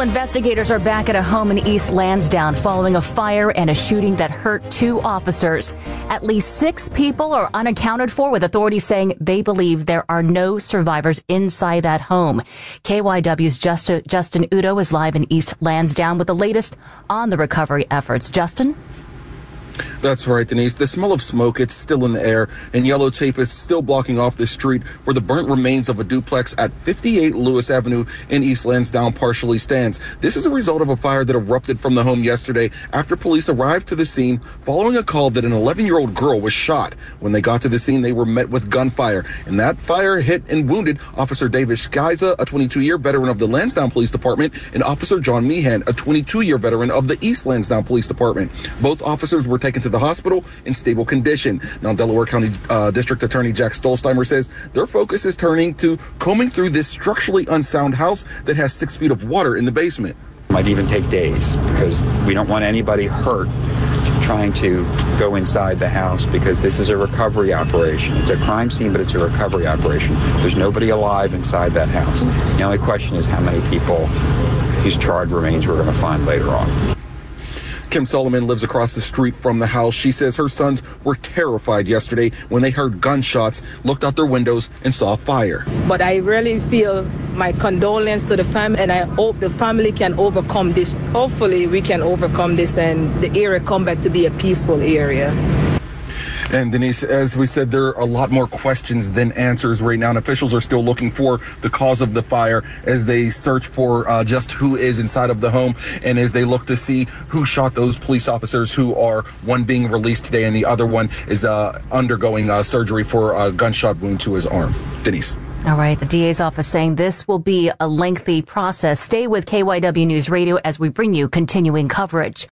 Investigators are back at a home in East Lansdowne following a fire and a shooting that hurt two officers. At least six people are unaccounted for, with authorities saying they believe there are no survivors inside that home. KYW's Justin, Justin Udo is live in East Lansdowne with the latest on the recovery efforts. Justin? That's right, Denise. The smell of smoke, it's still in the air, and yellow tape is still blocking off the street where the burnt remains of a duplex at 58 Lewis Avenue in East Lansdowne partially stands. This is a result of a fire that erupted from the home yesterday after police arrived to the scene following a call that an 11 year old girl was shot. When they got to the scene, they were met with gunfire, and that fire hit and wounded Officer David Schiazza, a 22 year veteran of the Lansdowne Police Department, and Officer John Meehan, a 22 year veteran of the East Lansdowne Police Department. Both officers were taken to the hospital in stable condition. Now, Delaware County uh, District Attorney Jack Stollsteimer says their focus is turning to combing through this structurally unsound house that has six feet of water in the basement. Might even take days because we don't want anybody hurt trying to go inside the house because this is a recovery operation. It's a crime scene, but it's a recovery operation. There's nobody alive inside that house. The only question is how many people whose charred remains we're going to find later on. Kim Solomon lives across the street from the house. She says her sons were terrified yesterday when they heard gunshots, looked out their windows, and saw fire. But I really feel my condolence to the family, and I hope the family can overcome this. Hopefully, we can overcome this and the area come back to be a peaceful area. And Denise, as we said, there are a lot more questions than answers right now, and officials are still looking for the cause of the fire as they search for uh, just who is inside of the home and as they look to see who shot those police officers who are one being released today and the other one is uh, undergoing uh, surgery for a gunshot wound to his arm. Denise. All right. The DA's office saying this will be a lengthy process. Stay with KYW News Radio as we bring you continuing coverage.